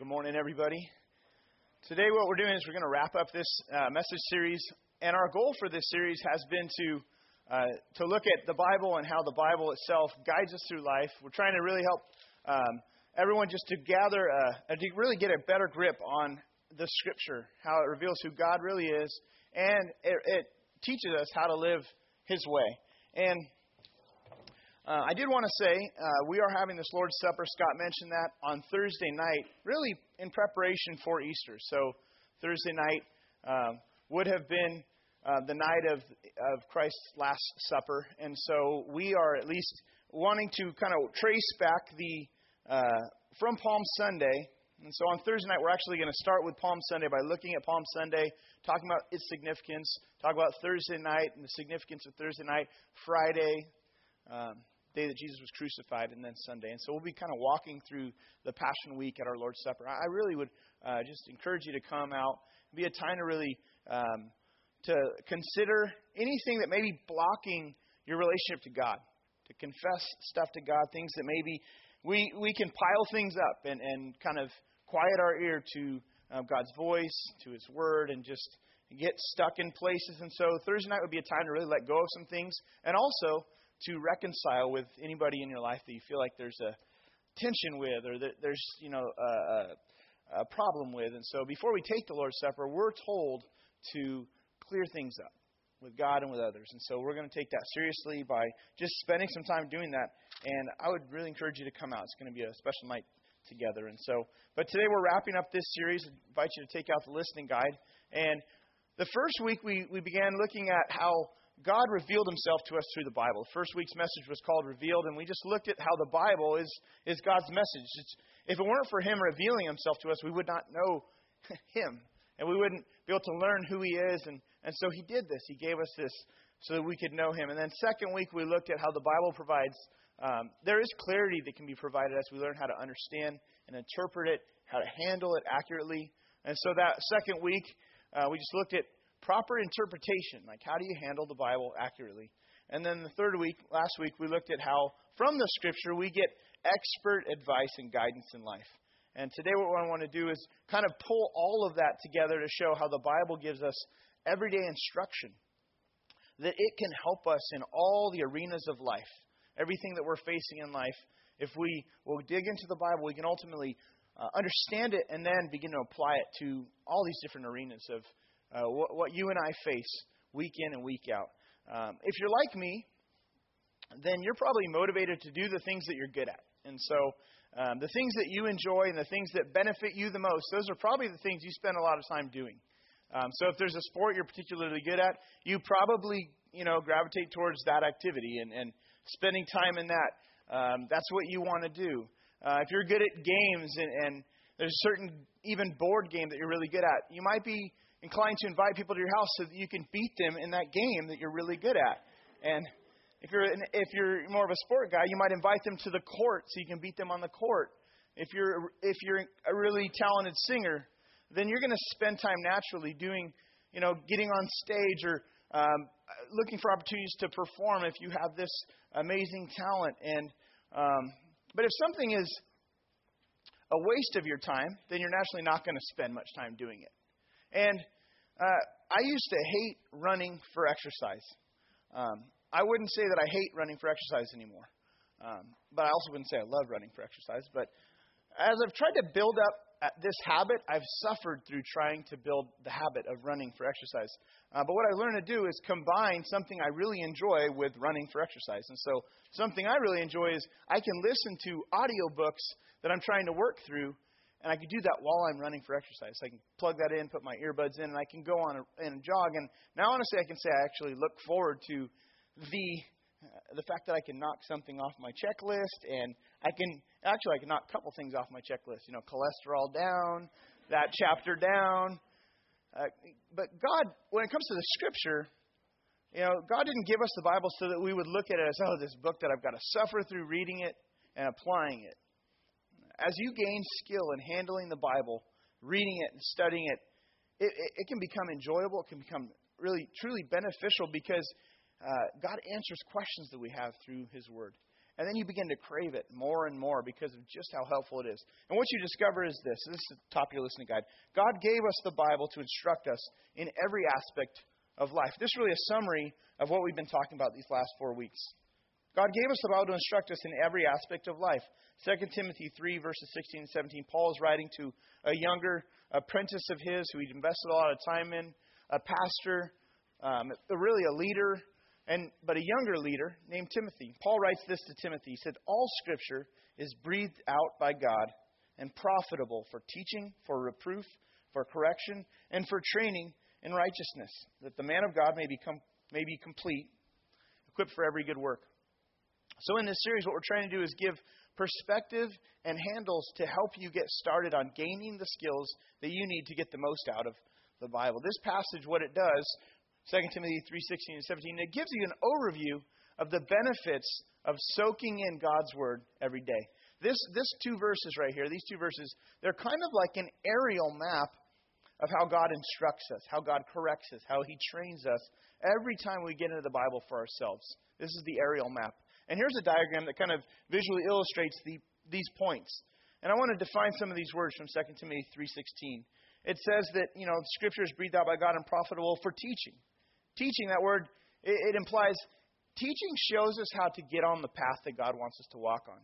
Good morning, everybody. Today, what we're doing is we're going to wrap up this uh, message series, and our goal for this series has been to uh, to look at the Bible and how the Bible itself guides us through life. We're trying to really help um, everyone just to gather, uh, to really get a better grip on the Scripture, how it reveals who God really is, and it, it teaches us how to live His way. And uh, I did want to say uh, we are having this Lord's Supper. Scott mentioned that on Thursday night, really in preparation for Easter. So Thursday night um, would have been uh, the night of of Christ's Last Supper, and so we are at least wanting to kind of trace back the uh, from Palm Sunday. And so on Thursday night, we're actually going to start with Palm Sunday by looking at Palm Sunday, talking about its significance, talk about Thursday night and the significance of Thursday night, Friday, um, day that Jesus was crucified, and then Sunday. And so we'll be kind of walking through the Passion Week at our Lord's Supper. I really would uh, just encourage you to come out, be a time to really um, to consider anything that may be blocking your relationship to God, to confess stuff to God, things that maybe we we can pile things up and and kind of quiet our ear to um, God's voice, to His Word, and just get stuck in places. And so Thursday night would be a time to really let go of some things, and also to reconcile with anybody in your life that you feel like there's a tension with or that there's you know a, a problem with. And so before we take the Lord's Supper, we're told to clear things up with God and with others. And so we're going to take that seriously by just spending some time doing that. And I would really encourage you to come out. It's going to be a special night together. And so, but today we're wrapping up this series. I invite you to take out the listening guide. And the first week we, we began looking at how God revealed himself to us through the Bible. First week's message was called Revealed, and we just looked at how the Bible is, is God's message. It's, if it weren't for him revealing himself to us, we would not know him, and we wouldn't be able to learn who he is. And, and so he did this. He gave us this so that we could know him. And then, second week, we looked at how the Bible provides. Um, there is clarity that can be provided as we learn how to understand and interpret it, how to handle it accurately. And so, that second week, uh, we just looked at proper interpretation. Like, how do you handle the Bible accurately? And then the third week, last week, we looked at how from the Scripture we get expert advice and guidance in life. And today, what I want to do is kind of pull all of that together to show how the Bible gives us everyday instruction. That it can help us in all the arenas of life, everything that we're facing in life. If we will dig into the Bible, we can ultimately uh, understand it and then begin to apply it to all these different arenas of uh, what, what, you and I face week in and week out. Um, if you're like me, then you're probably motivated to do the things that you're good at. And so um, the things that you enjoy and the things that benefit you the most, those are probably the things you spend a lot of time doing. Um, so if there's a sport you're particularly good at, you probably you know gravitate towards that activity and, and spending time in that. Um, that's what you want to do. Uh, if you're good at games and, and there's a certain even board game that you're really good at, you might be inclined to invite people to your house so that you can beat them in that game that you're really good at. And if you're if you're more of a sport guy, you might invite them to the court so you can beat them on the court. If you're if you're a really talented singer, then you're going to spend time naturally doing, you know, getting on stage or um, looking for opportunities to perform if you have this amazing talent. And um, but if something is a waste of your time, then you're naturally not going to spend much time doing it. And uh, I used to hate running for exercise. Um, I wouldn't say that I hate running for exercise anymore. Um, but I also wouldn't say I love running for exercise. But as I've tried to build up this habit, I've suffered through trying to build the habit of running for exercise. Uh, but what I learned to do is combine something I really enjoy with running for exercise. And so, something I really enjoy is I can listen to audiobooks that I'm trying to work through and I can do that while I'm running for exercise. I can plug that in, put my earbuds in, and I can go on a, and jog. And now, honestly, I can say I actually look forward to the uh, the fact that I can knock something off my checklist, and I can actually I can knock a couple things off my checklist. You know, cholesterol down, that chapter down. Uh, but God, when it comes to the Scripture, you know, God didn't give us the Bible so that we would look at it as, oh, this book that I've got to suffer through reading it and applying it as you gain skill in handling the Bible, reading it and studying it, it, it, it can become enjoyable. It can become really, truly beneficial because uh, God answers questions that we have through His Word. And then you begin to crave it more and more because of just how helpful it is. And what you discover is this this is the top of your listening guide. God gave us the Bible to instruct us in every aspect of life. This is really a summary of what we've been talking about these last four weeks. God gave us the Bible to instruct us in every aspect of life. 2 Timothy 3, verses 16 and 17, Paul is writing to a younger apprentice of his who he'd invested a lot of time in, a pastor, um, really a leader, and but a younger leader named Timothy. Paul writes this to Timothy. He said, All scripture is breathed out by God and profitable for teaching, for reproof, for correction, and for training in righteousness, that the man of God may become may be complete, equipped for every good work. So, in this series, what we're trying to do is give perspective and handles to help you get started on gaining the skills that you need to get the most out of the Bible. This passage, what it does, 2 Timothy 3:16 and 17, it gives you an overview of the benefits of soaking in God's word every day. This this two verses right here, these two verses, they're kind of like an aerial map of how God instructs us, how God corrects us, how he trains us every time we get into the Bible for ourselves. This is the aerial map. And here's a diagram that kind of visually illustrates the, these points. And I want to define some of these words from 2 Timothy 3:16. It says that, you know, scripture is breathed out by God and profitable for teaching. Teaching, that word, it, it implies teaching shows us how to get on the path that God wants us to walk on.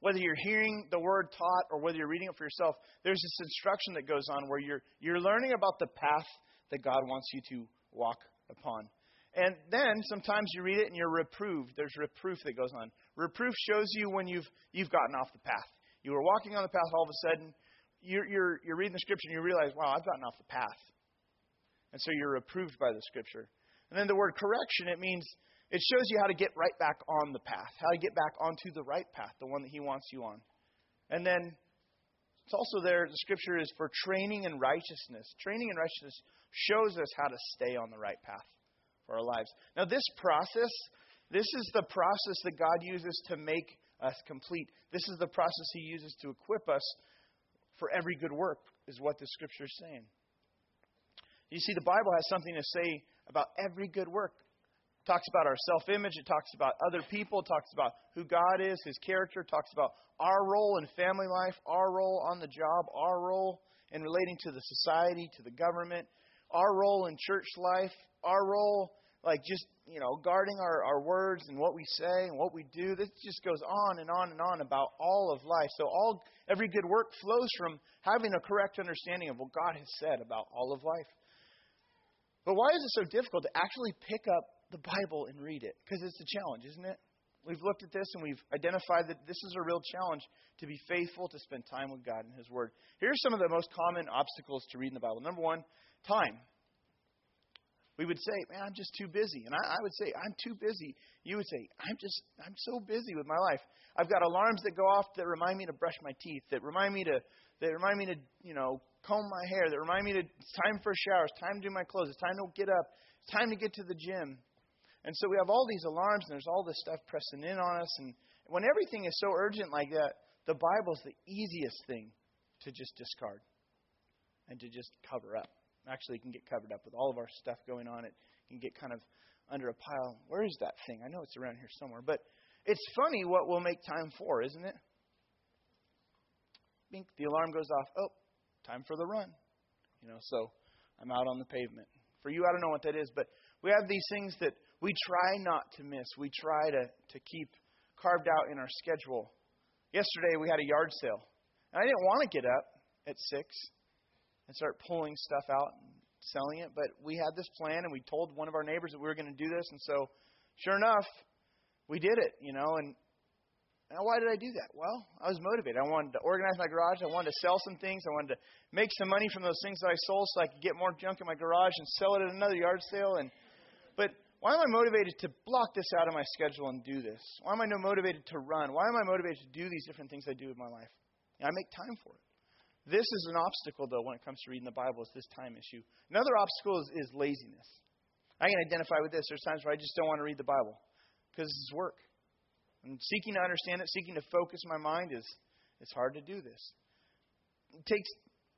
Whether you're hearing the word taught or whether you're reading it for yourself, there's this instruction that goes on where you're you're learning about the path that God wants you to walk upon. And then sometimes you read it and you're reproved. There's reproof that goes on. Reproof shows you when you've you've gotten off the path. You were walking on the path, all of a sudden you're you're, you're reading the scripture and you realize, wow, I've gotten off the path. And so you're reproved by the scripture. And then the word correction, it means it shows you how to get right back on the path, how to get back onto the right path, the one that He wants you on. And then it's also there, the scripture is for training in righteousness. Training in righteousness shows us how to stay on the right path for our lives. Now, this process, this is the process that God uses to make us complete. This is the process He uses to equip us for every good work, is what the scripture is saying. You see, the Bible has something to say about every good work. It talks about our self image, it talks about other people, it talks about who God is, His character, it talks about our role in family life, our role on the job, our role in relating to the society, to the government, our role in church life, our role, like just, you know, guarding our, our words and what we say and what we do. This just goes on and on and on about all of life. So all every good work flows from having a correct understanding of what God has said about all of life. But why is it so difficult to actually pick up the Bible and read it? Because it's a challenge, isn't it? We've looked at this and we've identified that this is a real challenge to be faithful to spend time with God and His Word. Here's some of the most common obstacles to reading the Bible. Number one, time. We would say, man, I'm just too busy. And I, I would say, I'm too busy. You would say, I'm just, I'm so busy with my life. I've got alarms that go off that remind me to brush my teeth, that remind me to, that remind me to, you know, comb my hair, that remind me to, it's time for a shower, it's time to do my clothes, it's time to get up, it's time to get to the gym. And so we have all these alarms and there's all this stuff pressing in on us. And when everything is so urgent like that, the Bible's the easiest thing to just discard and to just cover up actually can get covered up with all of our stuff going on. It can get kind of under a pile. Where is that thing? I know it's around here somewhere. But it's funny what we'll make time for, isn't it? Bink, the alarm goes off. Oh, time for the run. You know, so I'm out on the pavement. For you, I don't know what that is, but we have these things that we try not to miss. We try to, to keep carved out in our schedule. Yesterday, we had a yard sale. And I didn't want to get up at 6 and start pulling stuff out and selling it. But we had this plan, and we told one of our neighbors that we were going to do this, and so sure enough, we did it. You know, and now why did I do that? Well, I was motivated. I wanted to organize my garage. I wanted to sell some things. I wanted to make some money from those things that I sold, so I could get more junk in my garage and sell it at another yard sale. And but why am I motivated to block this out of my schedule and do this? Why am I no motivated to run? Why am I motivated to do these different things I do with my life? I make time for it. This is an obstacle, though, when it comes to reading the Bible, is this time issue. Another obstacle is, is laziness. I can identify with this. There's times where I just don't want to read the Bible because it's work. And seeking to understand it, seeking to focus my mind is it's hard to do this. It takes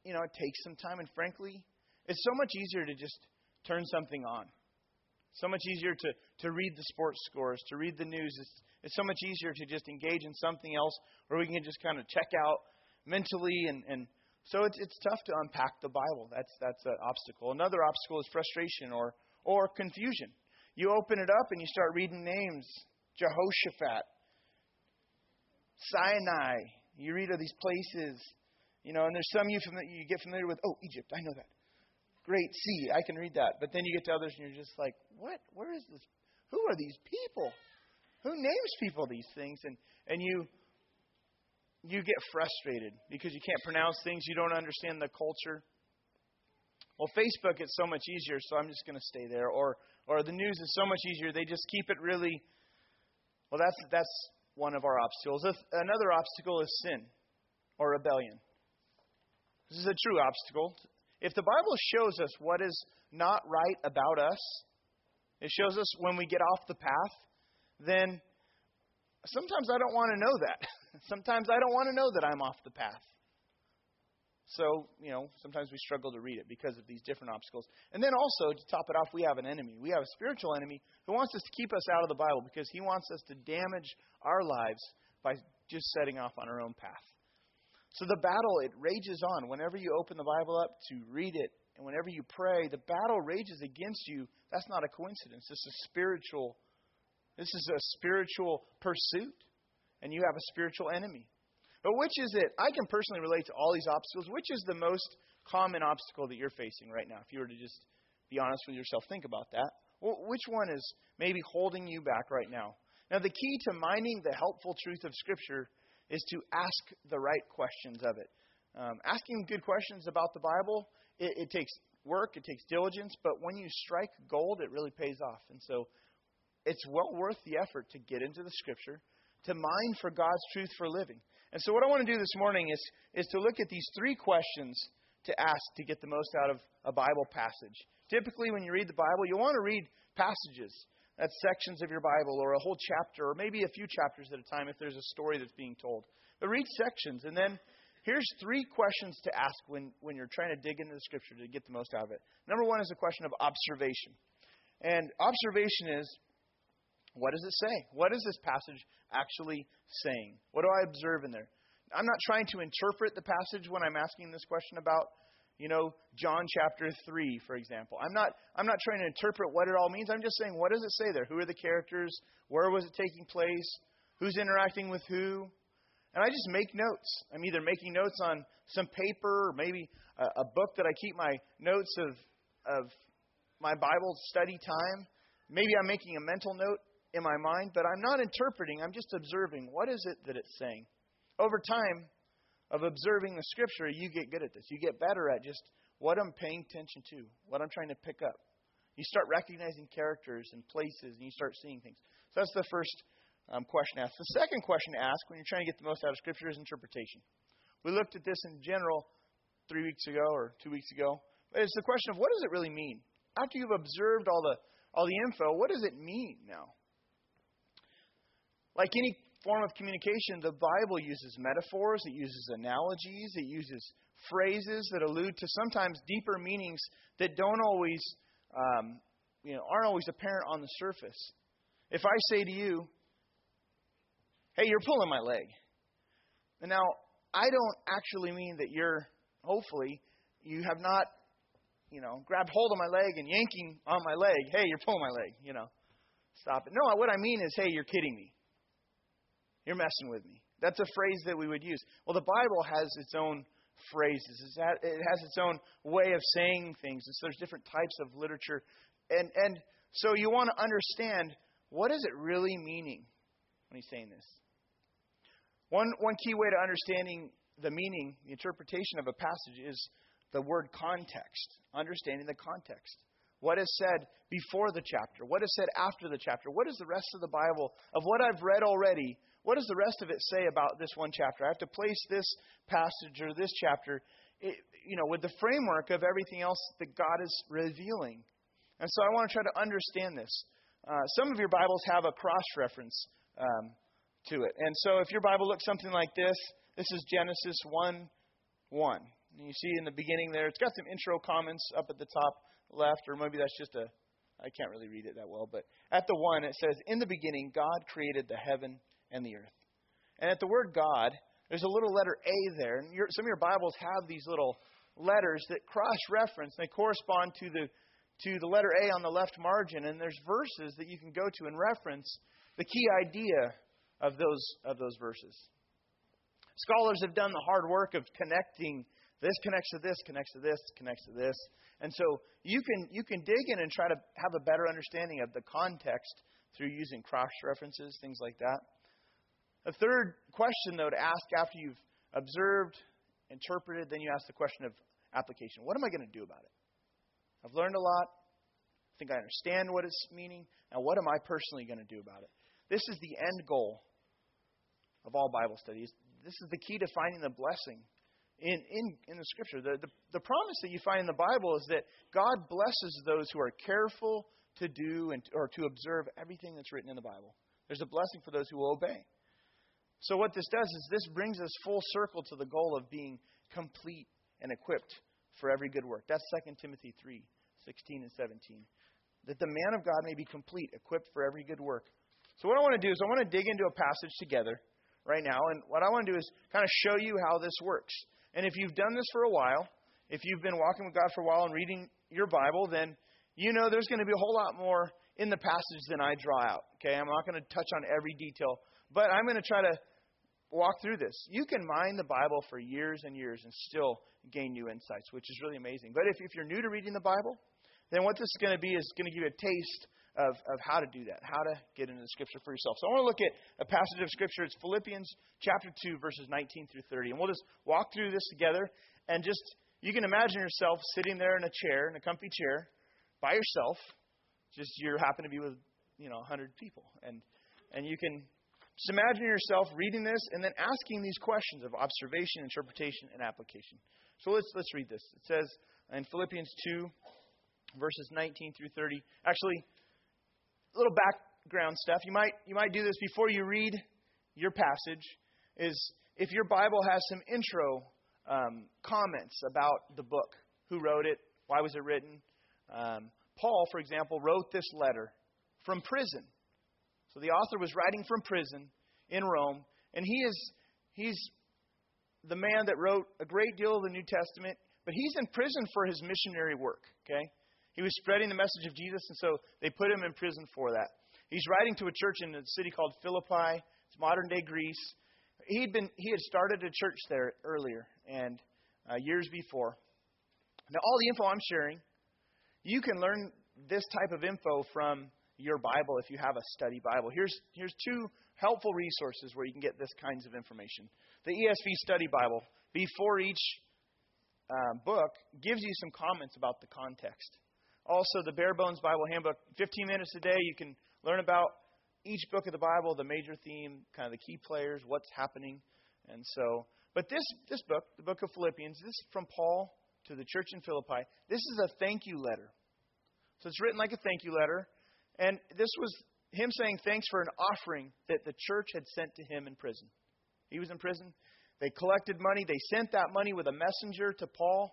you know, it takes some time and frankly, it's so much easier to just turn something on. So much easier to, to read the sports scores, to read the news. It's, it's so much easier to just engage in something else where we can just kind of check out mentally and, and so it's it's tough to unpack the Bible. That's that's an obstacle. Another obstacle is frustration or or confusion. You open it up and you start reading names. Jehoshaphat, Sinai. You read of these places, you know, and there's some you familiar, you get familiar with. Oh, Egypt, I know that. Great Sea, I can read that. But then you get to others and you're just like, what? Where is this? Who are these people? Who names people these things? And and you you get frustrated because you can't pronounce things, you don't understand the culture. Well, Facebook it's so much easier, so I'm just going to stay there. Or or the news is so much easier; they just keep it really. Well, that's that's one of our obstacles. Another obstacle is sin or rebellion. This is a true obstacle. If the Bible shows us what is not right about us, it shows us when we get off the path, then sometimes I don't want to know that. Sometimes I don't want to know that I'm off the path. So, you know, sometimes we struggle to read it because of these different obstacles. And then also, to top it off, we have an enemy. We have a spiritual enemy who wants us to keep us out of the Bible because he wants us to damage our lives by just setting off on our own path. So the battle, it rages on. Whenever you open the Bible up to read it, and whenever you pray, the battle rages against you. That's not a coincidence. This is spiritual. This is a spiritual pursuit and you have a spiritual enemy. But which is it? I can personally relate to all these obstacles. Which is the most common obstacle that you're facing right now? If you were to just be honest with yourself, think about that. Well, which one is maybe holding you back right now? Now, the key to mining the helpful truth of Scripture is to ask the right questions of it. Um, asking good questions about the Bible, it, it takes work, it takes diligence, but when you strike gold, it really pays off. And so it's well worth the effort to get into the Scripture, to mine for God's truth for living. And so, what I want to do this morning is, is to look at these three questions to ask to get the most out of a Bible passage. Typically, when you read the Bible, you want to read passages. That's sections of your Bible or a whole chapter or maybe a few chapters at a time if there's a story that's being told. But read sections. And then here's three questions to ask when, when you're trying to dig into the Scripture to get the most out of it. Number one is a question of observation. And observation is what does it say? What is this passage actually saying? What do I observe in there? I'm not trying to interpret the passage when I'm asking this question about, you know, John chapter 3, for example. I'm not, I'm not trying to interpret what it all means. I'm just saying, what does it say there? Who are the characters? Where was it taking place? Who's interacting with who? And I just make notes. I'm either making notes on some paper or maybe a, a book that I keep my notes of, of my Bible study time. Maybe I'm making a mental note in my mind, but I'm not interpreting, I'm just observing. What is it that it's saying? Over time of observing the scripture, you get good at this. You get better at just what I'm paying attention to, what I'm trying to pick up. You start recognizing characters and places, and you start seeing things. So that's the first um, question asked. The second question to ask when you're trying to get the most out of Scripture is interpretation. We looked at this in general three weeks ago or two weeks ago. But it's the question of what does it really mean? After you've observed all the all the info, what does it mean now? Like any form of communication, the Bible uses metaphors, it uses analogies, it uses phrases that allude to sometimes deeper meanings that don't always, um, you know, aren't always apparent on the surface. If I say to you, "Hey, you're pulling my leg," and now I don't actually mean that you're, hopefully, you have not, you know, grabbed hold of my leg and yanking on my leg. Hey, you're pulling my leg. You know, stop it. No, what I mean is, hey, you're kidding me. You're messing with me. That's a phrase that we would use. Well, the Bible has its own phrases. It has its own way of saying things. And so there's different types of literature. And, and so you want to understand what is it really meaning when he's saying this? One, one key way to understanding the meaning, the interpretation of a passage is the word context, understanding the context. What is said before the chapter? What is said after the chapter? What is the rest of the Bible of what I've read already what does the rest of it say about this one chapter? I have to place this passage or this chapter, you know, with the framework of everything else that God is revealing. And so I want to try to understand this. Uh, some of your Bibles have a cross reference um, to it. And so if your Bible looks something like this, this is Genesis 1 1. And you see in the beginning there, it's got some intro comments up at the top left, or maybe that's just a I can't really read it that well, but at the 1 it says, In the beginning, God created the heaven and the earth. And at the word God, there's a little letter A there. And your, some of your Bibles have these little letters that cross reference. They correspond to the, to the letter A on the left margin. And there's verses that you can go to and reference the key idea of those, of those verses. Scholars have done the hard work of connecting this connects to this, connects to this, connects to this. And so you can, you can dig in and try to have a better understanding of the context through using cross references, things like that. A third question, though, to ask after you've observed, interpreted, then you ask the question of application. What am I going to do about it? I've learned a lot. I think I understand what it's meaning. Now, what am I personally going to do about it? This is the end goal of all Bible studies. This is the key to finding the blessing in, in, in the Scripture. The, the, the promise that you find in the Bible is that God blesses those who are careful to do and, or to observe everything that's written in the Bible. There's a blessing for those who will obey. So, what this does is this brings us full circle to the goal of being complete and equipped for every good work. That's 2 Timothy 3 16 and 17. That the man of God may be complete, equipped for every good work. So, what I want to do is I want to dig into a passage together right now. And what I want to do is kind of show you how this works. And if you've done this for a while, if you've been walking with God for a while and reading your Bible, then you know there's going to be a whole lot more in the passage than I draw out. Okay, I'm not going to touch on every detail, but I'm going to try to walk through this. You can mine the Bible for years and years and still gain new insights, which is really amazing. But if, if you're new to reading the Bible, then what this is going to be is going to give you a taste of, of how to do that, how to get into the Scripture for yourself. So I want to look at a passage of Scripture. It's Philippians chapter 2, verses 19 through 30. And we'll just walk through this together and just, you can imagine yourself sitting there in a chair, in a comfy chair, by yourself. Just you happen to be with, you know, 100 people. And, and you can just imagine yourself reading this and then asking these questions of observation, interpretation, and application. So let's, let's read this. It says in Philippians 2, verses 19 through 30. Actually, a little background stuff. You might you might do this before you read your passage. Is if your Bible has some intro um, comments about the book, who wrote it, why was it written. Um, Paul, for example, wrote this letter from prison. So the author was writing from prison in Rome, and he is he's the man that wrote a great deal of the New Testament, but he's in prison for his missionary work. Okay, he was spreading the message of Jesus, and so they put him in prison for that. He's writing to a church in a city called Philippi. It's modern day Greece. He'd been he had started a church there earlier and uh, years before. Now, all the info I'm sharing, you can learn this type of info from your Bible if you have a study Bible. Here's here's two helpful resources where you can get this kinds of information. The ESV Study Bible before each uh, book gives you some comments about the context also the Bare Bones Bible Handbook. 15 minutes a day, you can learn about each book of the Bible, the major theme, kind of the key players, what's happening. And so, but this, this book, the book of Philippians, this is from Paul to the church in Philippi. This is a thank you letter. So it's written like a thank you letter. And this was him saying thanks for an offering that the church had sent to him in prison. He was in prison. They collected money. They sent that money with a messenger to Paul.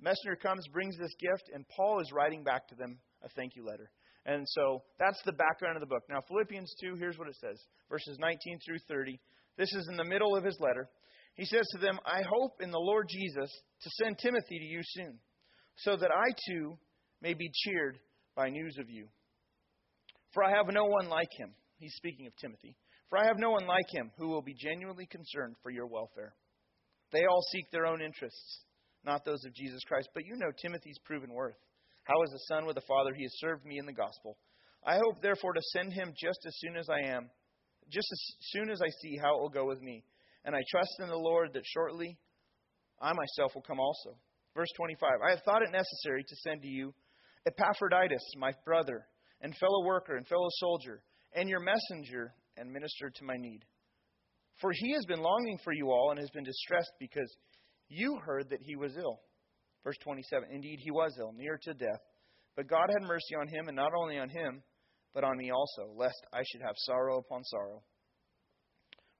Messenger comes, brings this gift, and Paul is writing back to them a thank you letter. And so that's the background of the book. Now, Philippians 2, here's what it says verses 19 through 30. This is in the middle of his letter. He says to them, I hope in the Lord Jesus to send Timothy to you soon, so that I too may be cheered by news of you. For I have no one like him. He's speaking of Timothy. For I have no one like him who will be genuinely concerned for your welfare. They all seek their own interests not those of Jesus Christ. But you know Timothy's proven worth. How, as a son with a father, he has served me in the gospel. I hope, therefore, to send him just as soon as I am, just as soon as I see how it will go with me. And I trust in the Lord that shortly I myself will come also. Verse 25 I have thought it necessary to send to you Epaphroditus, my brother, and fellow worker, and fellow soldier, and your messenger and minister to my need. For he has been longing for you all and has been distressed because you heard that he was ill. Verse 27 Indeed, he was ill, near to death. But God had mercy on him, and not only on him, but on me also, lest I should have sorrow upon sorrow.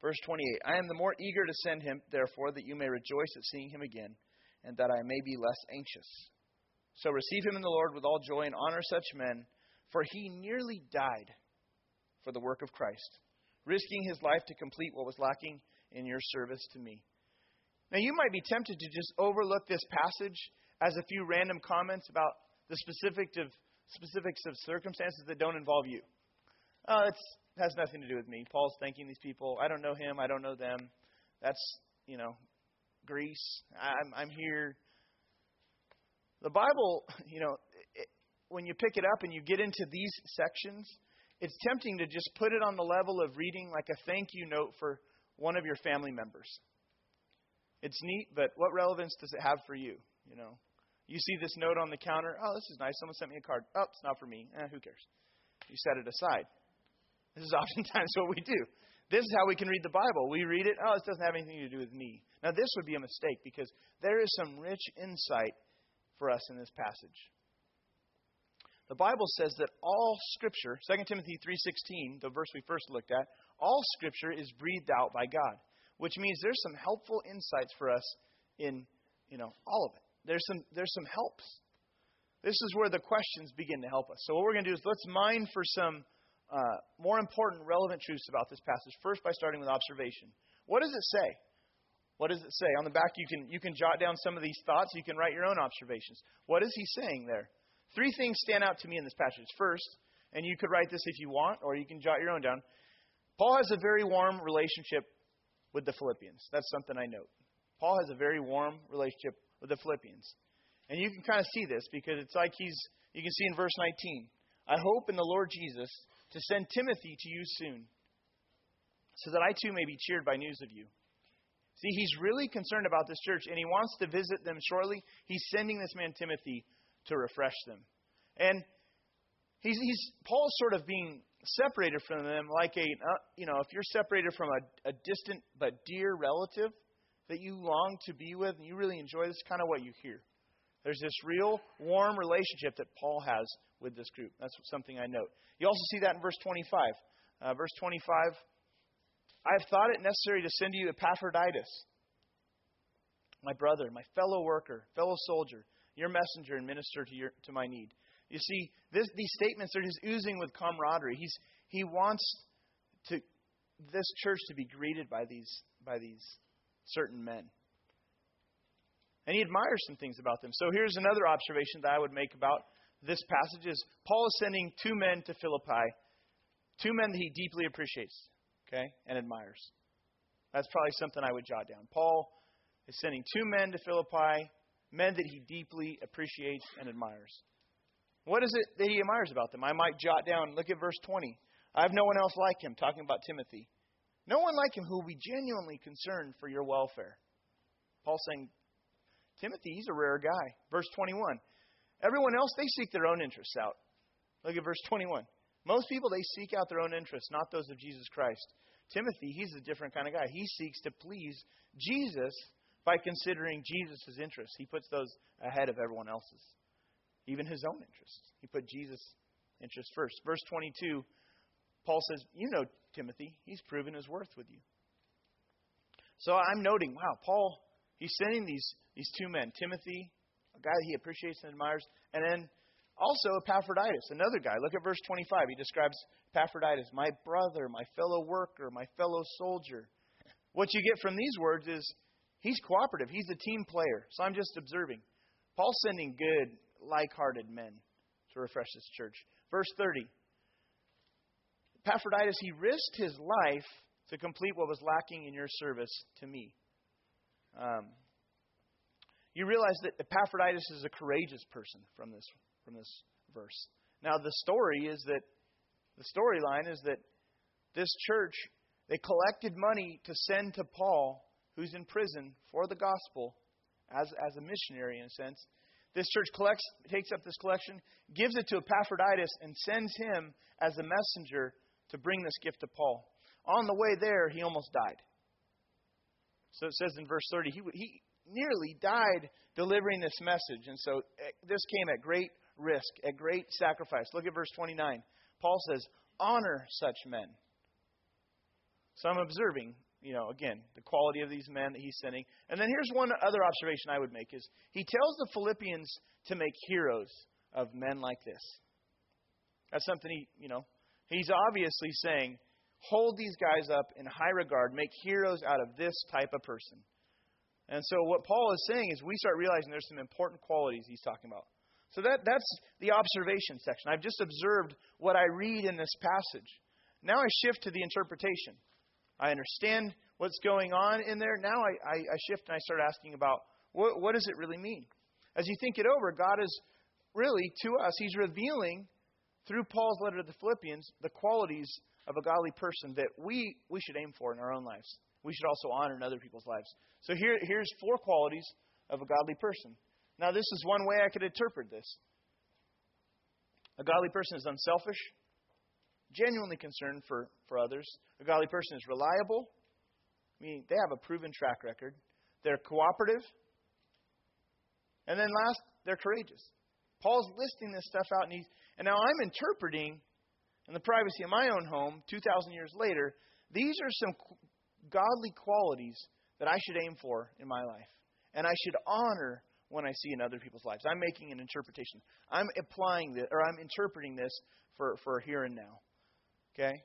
Verse 28 I am the more eager to send him, therefore, that you may rejoice at seeing him again, and that I may be less anxious. So receive him in the Lord with all joy and honor such men, for he nearly died for the work of Christ, risking his life to complete what was lacking in your service to me. Now, you might be tempted to just overlook this passage as a few random comments about the specific of, specifics of circumstances that don't involve you. Uh, oh, it has nothing to do with me. Paul's thanking these people. I don't know him. I don't know them. That's, you know, Greece. I'm, I'm here. The Bible, you know, when you pick it up and you get into these sections, it's tempting to just put it on the level of reading like a thank you note for one of your family members. It's neat, but what relevance does it have for you? You know, you see this note on the counter. Oh, this is nice. Someone sent me a card. Oh, it's not for me. Eh, who cares? You set it aside. This is oftentimes what we do. This is how we can read the Bible. We read it. Oh, this doesn't have anything to do with me. Now, this would be a mistake because there is some rich insight for us in this passage. The Bible says that all scripture, 2 Timothy 3:16, the verse we first looked at, all scripture is breathed out by God, which means there's some helpful insights for us in, you know, all of it. There's some there's some helps. This is where the questions begin to help us. So what we're going to do is let's mine for some uh, more important, relevant truths about this passage. First, by starting with observation. What does it say? What does it say? On the back, you can, you can jot down some of these thoughts. You can write your own observations. What is he saying there? Three things stand out to me in this passage. First, and you could write this if you want, or you can jot your own down. Paul has a very warm relationship with the Philippians. That's something I note. Paul has a very warm relationship with the Philippians. And you can kind of see this because it's like he's, you can see in verse 19, I hope in the Lord Jesus to send Timothy to you soon, so that I too may be cheered by news of you. See, he's really concerned about this church, and he wants to visit them shortly. He's sending this man Timothy to refresh them. And he's, he's Paul's sort of being separated from them like a, uh, you know, if you're separated from a, a distant but dear relative that you long to be with and you really enjoy, this kind of what you hear. There's this real warm relationship that Paul has with this group. That's something I note. You also see that in verse 25. Uh, verse 25 I have thought it necessary to send to you Epaphroditus, my brother, my fellow worker, fellow soldier, your messenger and minister to, your, to my need. You see, this, these statements are just oozing with camaraderie. He's, he wants to, this church to be greeted by these, by these certain men. And he admires some things about them. So here's another observation that I would make about this passage is Paul is sending two men to Philippi, two men that he deeply appreciates okay, and admires. That's probably something I would jot down. Paul is sending two men to Philippi, men that he deeply appreciates and admires. What is it that he admires about them? I might jot down, look at verse 20. I have no one else like him, talking about Timothy. No one like him who will be genuinely concerned for your welfare. Paul saying, Timothy, he's a rare guy. Verse 21. Everyone else, they seek their own interests out. Look at verse 21. Most people, they seek out their own interests, not those of Jesus Christ. Timothy, he's a different kind of guy. He seeks to please Jesus by considering Jesus' interests. He puts those ahead of everyone else's, even his own interests. He put Jesus' interests first. Verse 22, Paul says, You know Timothy, he's proven his worth with you. So I'm noting, wow, Paul, he's sending these, these two men, Timothy, a guy he appreciates and admires, and then also, Epaphroditus, another guy. Look at verse 25. He describes Epaphroditus, my brother, my fellow worker, my fellow soldier. What you get from these words is he's cooperative, he's a team player. So I'm just observing. Paul's sending good, like hearted men to refresh this church. Verse 30. Epaphroditus, he risked his life to complete what was lacking in your service to me. Um, you realize that Epaphroditus is a courageous person from this from this verse. Now, the story is that the storyline is that this church they collected money to send to Paul, who's in prison for the gospel, as as a missionary in a sense. This church collects, takes up this collection, gives it to Epaphroditus, and sends him as a messenger to bring this gift to Paul. On the way there, he almost died. So it says in verse 30, he, he nearly died delivering this message. And so eh, this came at great risk, at great sacrifice. Look at verse 29. Paul says, Honor such men. So I'm observing you know, again, the quality of these men that he's sending. And then here's one other observation I would make is he tells the Philippians to make heroes of men like this. That's something he, you know, he's obviously saying, hold these guys up in high regard, make heroes out of this type of person. And so what Paul is saying is we start realizing there's some important qualities he's talking about. So that, that's the observation section. I've just observed what I read in this passage. Now I shift to the interpretation. I understand what's going on in there. Now I, I, I shift and I start asking about what, what does it really mean? As you think it over, God is really, to us, He's revealing through Paul's letter to the Philippians the qualities of a godly person that we, we should aim for in our own lives. We should also honor in other people's lives. So here, here's four qualities of a godly person. Now, this is one way I could interpret this. A godly person is unselfish, genuinely concerned for, for others. A godly person is reliable, I mean, they have a proven track record. They're cooperative. And then last, they're courageous. Paul's listing this stuff out, and, he's, and now I'm interpreting in the privacy of my own home, 2,000 years later, these are some godly qualities that I should aim for in my life. And I should honor when I see in other people's lives. I'm making an interpretation. I'm applying this, or I'm interpreting this for, for here and now. Okay?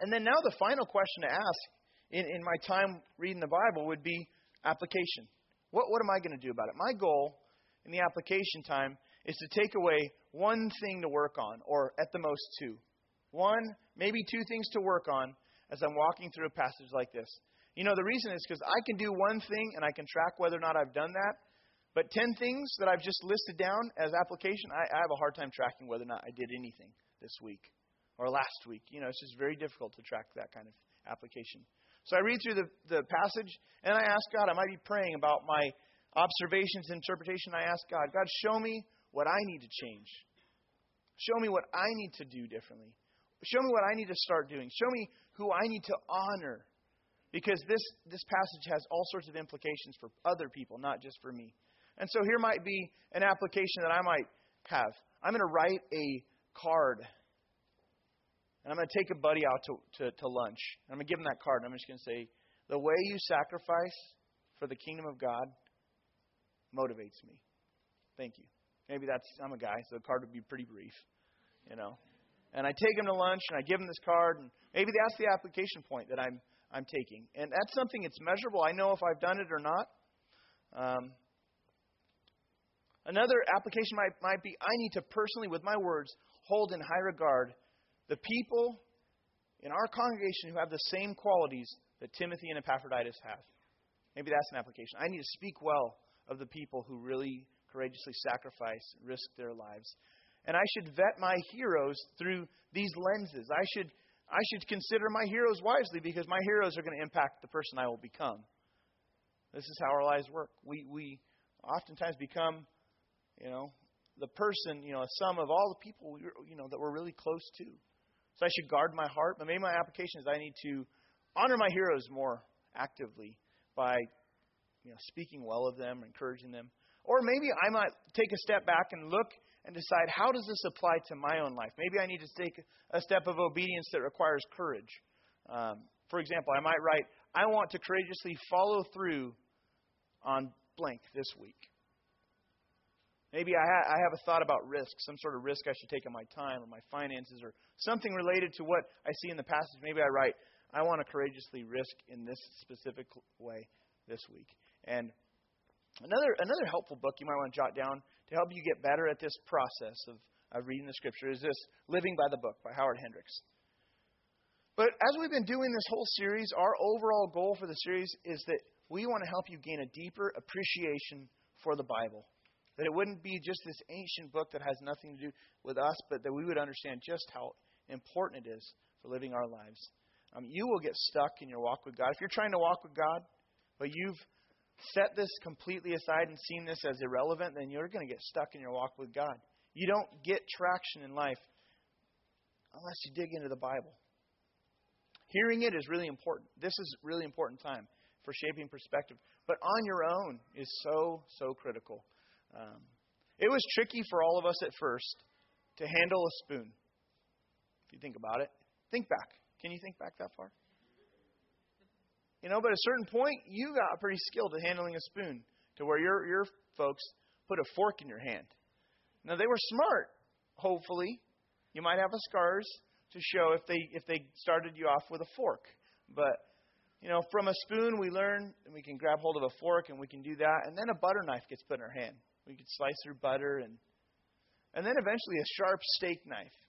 And then now the final question to ask in, in my time reading the Bible would be application. What, what am I going to do about it? My goal in the application time is to take away one thing to work on, or at the most two. One, maybe two things to work on as I'm walking through a passage like this. You know, the reason is because I can do one thing and I can track whether or not I've done that. But 10 things that I've just listed down as application, I, I have a hard time tracking whether or not I did anything this week or last week. You know, it's just very difficult to track that kind of application. So I read through the, the passage and I ask God, I might be praying about my observations and interpretation. I ask God, God, show me what I need to change. Show me what I need to do differently. Show me what I need to start doing. Show me who I need to honor. Because this, this passage has all sorts of implications for other people, not just for me. And so here might be an application that I might have. I'm going to write a card and I'm going to take a buddy out to, to, to lunch. I'm going to give him that card, and I'm just going to say, The way you sacrifice for the kingdom of God motivates me. Thank you. Maybe that's, I'm a guy, so the card would be pretty brief, you know. And I take him to lunch, and I give him this card, and maybe that's the application point that I'm, I'm taking. And that's something that's measurable. I know if I've done it or not. Um, another application might, might be I need to personally, with my words, hold in high regard the people in our congregation who have the same qualities that Timothy and Epaphroditus have. Maybe that's an application. I need to speak well of the people who really courageously sacrifice, risk their lives. And I should vet my heroes through these lenses. I should, I should consider my heroes wisely because my heroes are going to impact the person I will become. This is how our lives work. We, we oftentimes become, you know, the person, you know, a sum of all the people, we, you know, that we're really close to. So I should guard my heart. But maybe my application is I need to honor my heroes more actively by you know, speaking well of them, encouraging them. Or maybe I might take a step back and look and decide how does this apply to my own life? Maybe I need to take a step of obedience that requires courage. Um, for example, I might write, I want to courageously follow through on blank this week. Maybe I, ha- I have a thought about risk, some sort of risk I should take on my time or my finances or something related to what I see in the passage. Maybe I write, I want to courageously risk in this specific way this week. And another another helpful book you might want to jot down to help you get better at this process of, of reading the scripture is this Living by the Book by Howard Hendricks. But as we've been doing this whole series, our overall goal for the series is that we want to help you gain a deeper appreciation for the Bible. That it wouldn't be just this ancient book that has nothing to do with us, but that we would understand just how important it is for living our lives. Um, you will get stuck in your walk with God. If you're trying to walk with God, but you've set this completely aside and seen this as irrelevant, then you're going to get stuck in your walk with God. You don't get traction in life unless you dig into the Bible. Hearing it is really important. This is really important time for shaping perspective. But on your own is so, so critical. Um, it was tricky for all of us at first to handle a spoon. If you think about it, think back. Can you think back that far? You know, but at a certain point, you got pretty skilled at handling a spoon to where your your folks put a fork in your hand. Now they were smart, hopefully. You might have a scars to show if they if they started you off with a fork. But you know, from a spoon we learn and we can grab hold of a fork and we can do that, and then a butter knife gets put in our hand. We can slice through butter and and then eventually a sharp steak knife.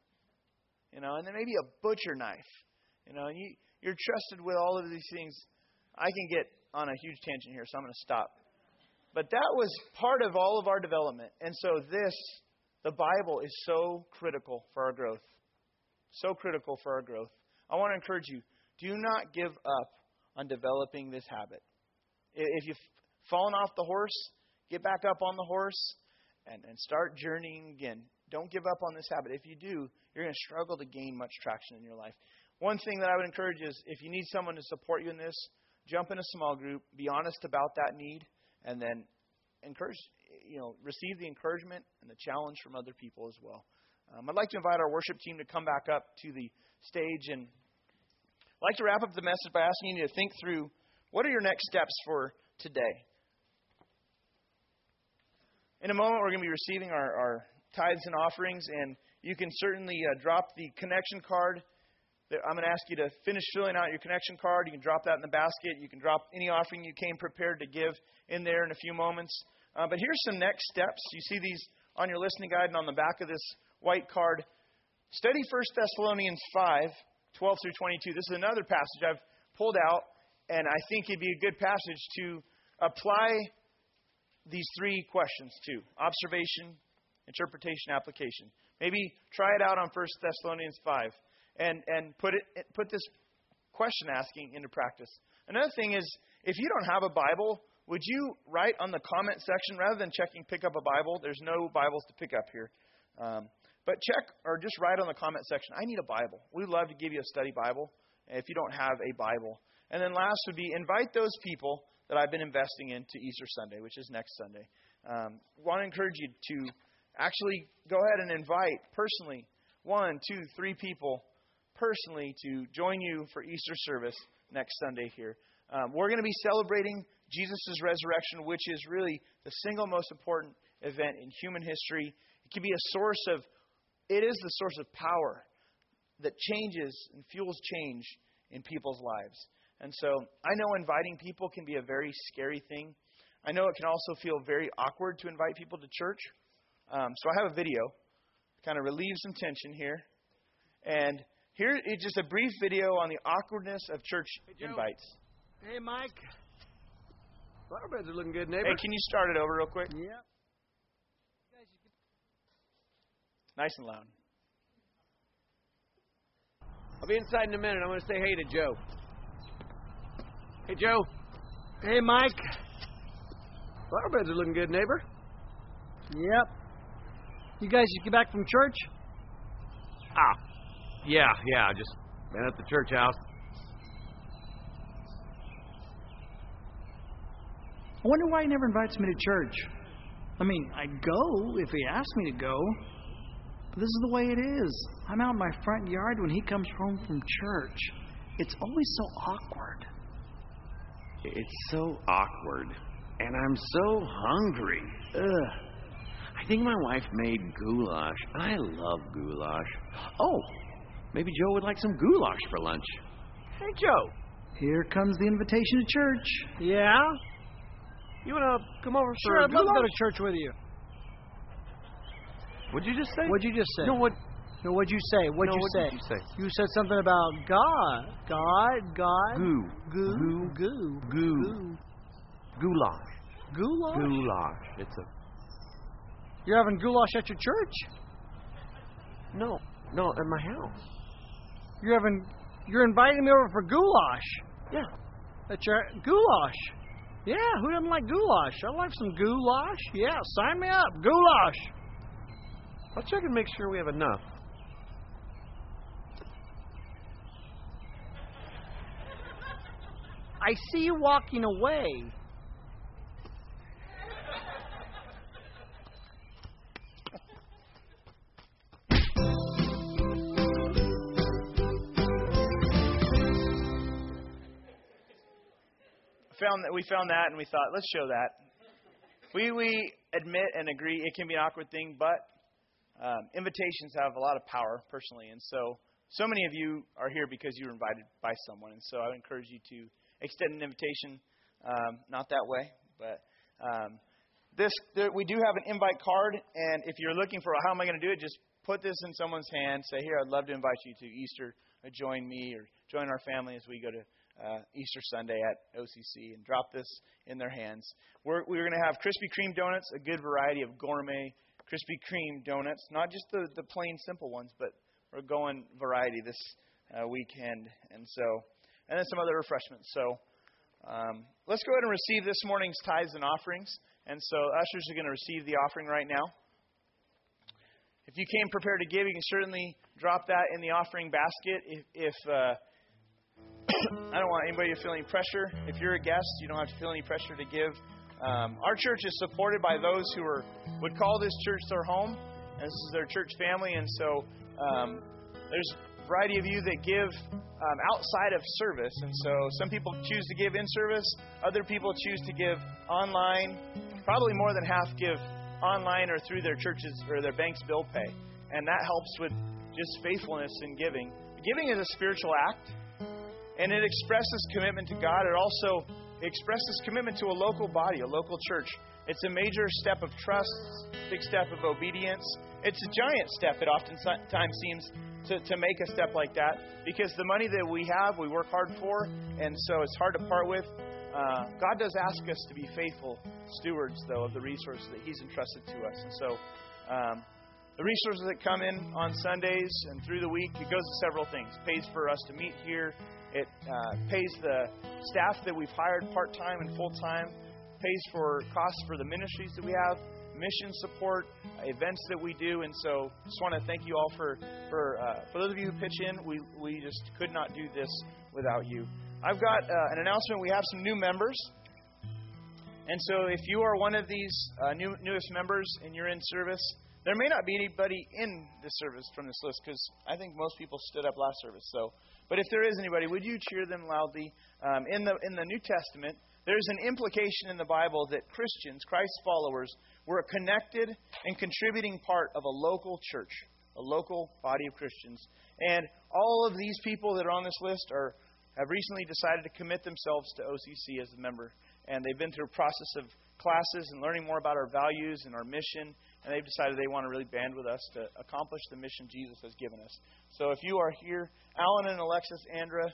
You know, and then maybe a butcher knife. You know, and you you're trusted with all of these things. I can get on a huge tangent here, so I'm going to stop. But that was part of all of our development. And so this, the Bible, is so critical for our growth. So critical for our growth. I want to encourage you do not give up on developing this habit. If you've fallen off the horse, get back up on the horse and, and start journeying again. Don't give up on this habit. If you do, you're going to struggle to gain much traction in your life. One thing that I would encourage is if you need someone to support you in this, jump in a small group, be honest about that need, and then encourage, you know, receive the encouragement and the challenge from other people as well. Um, I'd like to invite our worship team to come back up to the stage, and I'd like to wrap up the message by asking you to think through what are your next steps for today. In a moment, we're going to be receiving our, our tithes and offerings, and you can certainly uh, drop the connection card I'm going to ask you to finish filling out your connection card. You can drop that in the basket. You can drop any offering you came prepared to give in there in a few moments. Uh, but here's some next steps. You see these on your listening guide and on the back of this white card. Study 1 Thessalonians 5, 12 through 22. This is another passage I've pulled out, and I think it'd be a good passage to apply these three questions to observation, interpretation, application. Maybe try it out on 1 Thessalonians 5 and, and put, it, put this question asking into practice. Another thing is, if you don't have a Bible, would you write on the comment section rather than checking pick up a Bible? There's no Bibles to pick up here. Um, but check or just write on the comment section, I need a Bible. We'd love to give you a study Bible if you don't have a Bible. And then last would be invite those people that I've been investing in to Easter Sunday, which is next Sunday. Um, want to encourage you to actually go ahead and invite personally one, two, three people personally to join you for Easter service next Sunday here. Um, we're going to be celebrating Jesus' resurrection, which is really the single most important event in human history. It can be a source of, it is the source of power that changes and fuels change in people's lives. And so I know inviting people can be a very scary thing. I know it can also feel very awkward to invite people to church. Um, so I have a video, kind of relieve some tension here. And here is just a brief video on the awkwardness of church hey, invites. Hey, Mike. Flower beds are looking good, neighbor. Hey, can you start it over real quick? Yeah. Nice and loud. I'll be inside in a minute. I'm going to say hey to Joe. Hey, Joe. Hey, Mike. Flower beds are looking good, neighbor. Yep. You guys just get back from church? Ah, yeah, yeah, just been at the church house. I wonder why he never invites me to church. I mean, I'd go if he asked me to go. But this is the way it is. I'm out in my front yard when he comes home from church. It's always so awkward. It's so awkward. And I'm so hungry. Ugh. I think my wife made goulash. I love goulash. Oh, Maybe Joe would like some goulash for lunch. Hey, Joe. Here comes the invitation to church. Yeah? You want to come over sure, for I'd love to go to church with you. What'd you just say? What'd you just say? No, what? No, what'd you say? What'd no, you what say? Did you say? You said something about God. God, God. Goo. Goo. Goo. Goo. Goo. Goo. Goulash. Goulash? Goulash. It's a. You're having goulash at your church? No. No, at my house. You're having, you're inviting me over for goulash. Yeah. That's your goulash. Yeah, who doesn't like goulash? I like some goulash. Yeah, sign me up. Goulash. I'll check and make sure we have enough. I see you walking away. Found that we found that and we thought, let's show that. We we admit and agree it can be an awkward thing, but um, invitations have a lot of power personally, and so so many of you are here because you were invited by someone, and so I would encourage you to extend an invitation. Um, not that way, but um, this there, we do have an invite card, and if you're looking for how am I going to do it, just put this in someone's hand. Say, here, I'd love to invite you to Easter. Uh, join me or join our family as we go to uh, Easter Sunday at OCC, and drop this in their hands. We're we're going to have Krispy Kreme donuts, a good variety of gourmet Krispy Kreme donuts, not just the the plain simple ones, but we're going variety this uh, weekend, and so, and then some other refreshments. So, um, let's go ahead and receive this morning's tithes and offerings. And so, ushers are going to receive the offering right now. If you came prepared to give, you can certainly drop that in the offering basket. If, if uh, I don't want anybody to feel any pressure. If you're a guest, you don't have to feel any pressure to give. Um, our church is supported by those who are would call this church their home. And this is their church family, and so um, there's a variety of you that give um, outside of service, and so some people choose to give in service, other people choose to give online. Probably more than half give online or through their churches or their bank's bill pay, and that helps with just faithfulness in giving. Giving is a spiritual act, and it expresses commitment to God. It also expresses commitment to a local body, a local church. It's a major step of trust, big step of obedience, it's a giant step, it oftentimes seems, to, to make a step like that because the money that we have, we work hard for, and so it's hard to part with. Uh, God does ask us to be faithful stewards, though, of the resources that He's entrusted to us. And so um, the resources that come in on Sundays and through the week, it goes to several things. It pays for us to meet here, it uh, pays the staff that we've hired part time and full time, pays for costs for the ministries that we have mission support, events that we do, and so just want to thank you all for for uh, for those of you who pitch in. We we just could not do this without you. I've got uh, an announcement. We have some new members, and so if you are one of these uh, new newest members and you're in service, there may not be anybody in this service from this list because I think most people stood up last service. So, but if there is anybody, would you cheer them loudly? Um, in the in the New Testament, there's an implication in the Bible that Christians, Christ's followers, were a connected and contributing part of a local church, a local body of Christians. And all of these people that are on this list are have recently decided to commit themselves to OCC as a member. And they've been through a process of classes and learning more about our values and our mission. And they've decided they want to really band with us to accomplish the mission Jesus has given us. So if you are here, Alan and Alexis, Andra,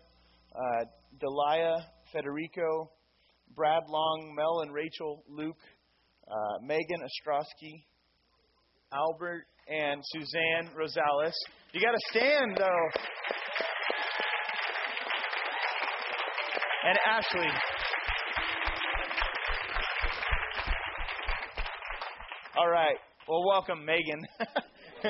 uh, Delia, Federico, Brad Long, Mel and Rachel, Luke, uh, Megan Ostrowski, Albert, and Suzanne Rosales. You got to stand, though. And Ashley. All right. Well, welcome, Megan.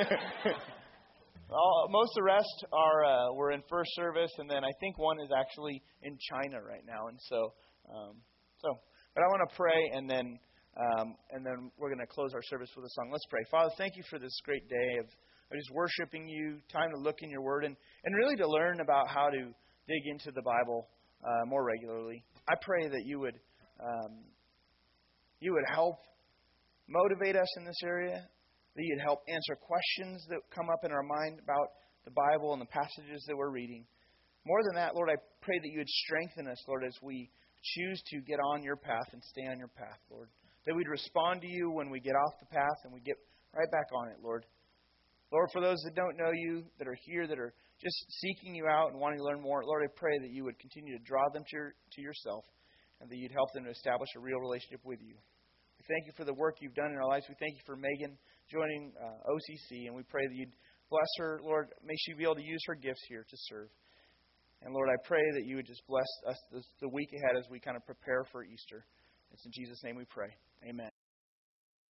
Most of the rest are uh, were in first service, and then I think one is actually in China right now. And so, um, so, but I want to pray, and then um, and then we're going to close our service with a song. Let's pray. Father, thank you for this great day of, of just worshiping you, time to look in your word, and, and really to learn about how to dig into the Bible uh, more regularly. I pray that you would um, you would help motivate us in this area, that you'd help answer questions that come up in our mind about the Bible and the passages that we're reading. More than that, Lord, I pray that you would strengthen us, Lord, as we choose to get on your path and stay on your path, Lord that we'd respond to you when we get off the path and we get right back on it, Lord. Lord, for those that don't know you, that are here, that are just seeking you out and wanting to learn more, Lord, I pray that you would continue to draw them to, your, to yourself and that you'd help them to establish a real relationship with you. Thank you for the work you've done in our lives. We thank you for Megan joining uh, OCC, and we pray that you'd bless her. Lord, may she be able to use her gifts here to serve. And Lord, I pray that you would just bless us this, the week ahead as we kind of prepare for Easter. It's in Jesus' name we pray. Amen.